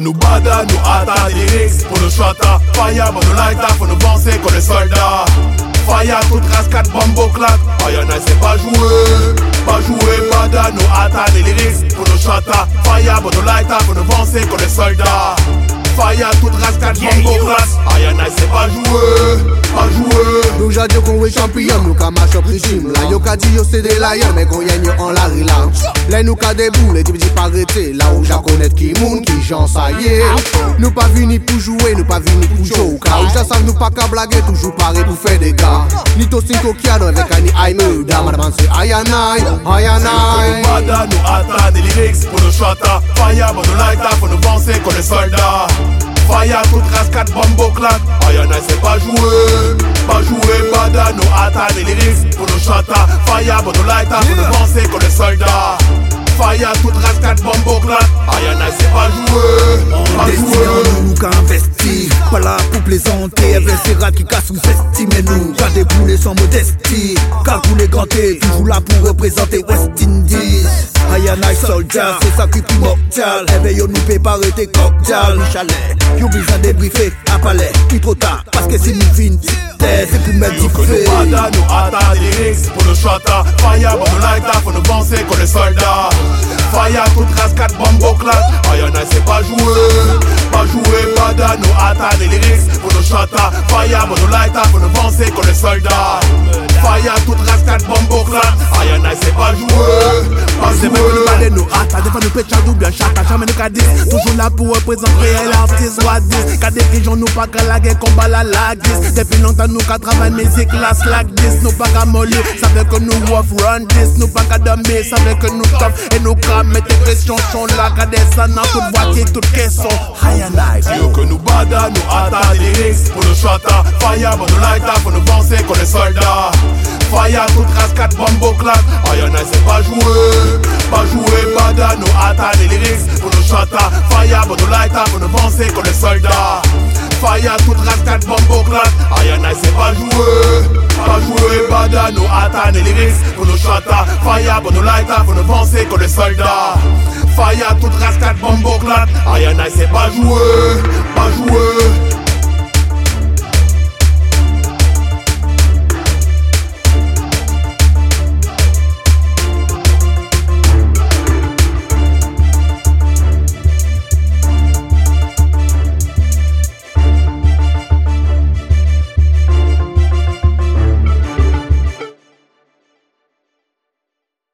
nous bada, nous hata, lyrics pour nos chata. Fire, pour nos lighta, pour nous penser qu'on est soldats. Fire, toute 4 bombo clap. Ayana, c'est pas jouer, pas jouer, bada, nous hata, lyrics pour nos chata. Fire, pour nos lighta, pour nous penser qu'on est soldats. Fire, toute race, 4 bombo clap. Ayana, c'est pas jouer, pas jouer. Nou jadyo kon we champion, ka mash up rejim la Yo ka di yo se de la yon, men kon yen yo an la rila Le nou ka debou, le tip di pa rete La ou ja konet ki moun, ki jan sa ye Nou pa vini pou joue, nou pa vini pou jou Ka ou ja sav nou pa ka blage, toujou pare pou fe de ga Ni to sinko kiano, vek ani ay me da Madaman se ayanay, ayanay Nous bada, nous hata, des lyrics pour nos chata. Fire, pour nos lighta, pour nous penser qu'on est soldats. Fire, toute race, 4 bombo clap. Ayana, c'est pas jouer, pas jouer, bada, nous hata, lyrics pour nos chata. Fire, pour nos lighta, pour penser qu'on est soldats. Fire, toute race, 4 bombo clap. Ayana, c'est pas jouer, pas jouer. nous qu'à investir Pas là pour plaisanter Investira qui casse sous-estimer nous Qu'à débouler sans modestie Car tous les grands Toujours là pour représenter West Indies Ayana soldier C'est ça qui primordial Réveillons nous préparer tes cocktails Chalet You besoin débriefer à palais Qui trop tard Parce que si nous vînes C'est plus mettre du Que nous feu bada, nous hata, des lyrics pour nos chata. Fire, pour nos lighta, pour nous penser qu'on est soldats. Fire, toute race, 4 bombo clap. Ayana, c'est pas jouer, pas jouer, bada, nous hata, des lyrics pour nos chata. Fire, pour nos lighta, pour nous penser qu'on est soldats. C'est nous jouer. parler nous hâte, des fois nous pétons ou bien chata, jamais nous cadis. Toujours là pour représenter réel artiste, what this. Car des pigeons nous pas qu'à la guerre, combat la lag this. Depuis longtemps nous qu'à travailler musique, classe like this. Nous pas qu'à mollir, ça veut que nous off run this. Nous pas qu'à dormir, ça veut que nous tough. Et nous qu'à mettre des pressions, sont là, qu'à descendre dans toute voiture, toute caisson. High and high, Yo que nous bada, nous hata, des lyrics pour nos chata. Fire, pour nos lighta, pour nous penser qu'on est soldats. Fire, toute race, 4 bombo clap. Ayana, c'est pas jouer, pas jouer, bada, nous hata, des lyrics pour nos chata. Fire, pour nos lighta, pour nous penser qu'on est soldats. Fire, toute race, 4 bombo clap. Ayana, c'est pas jouer, pas jouer, bada, nous hata, des lyrics pour nos chata. Fire, pour nos lighta, pour nous penser qu'on est soldats. Fire, toute race, 4 bombo clap. Ayana, c'est pas jouer, pas jouer.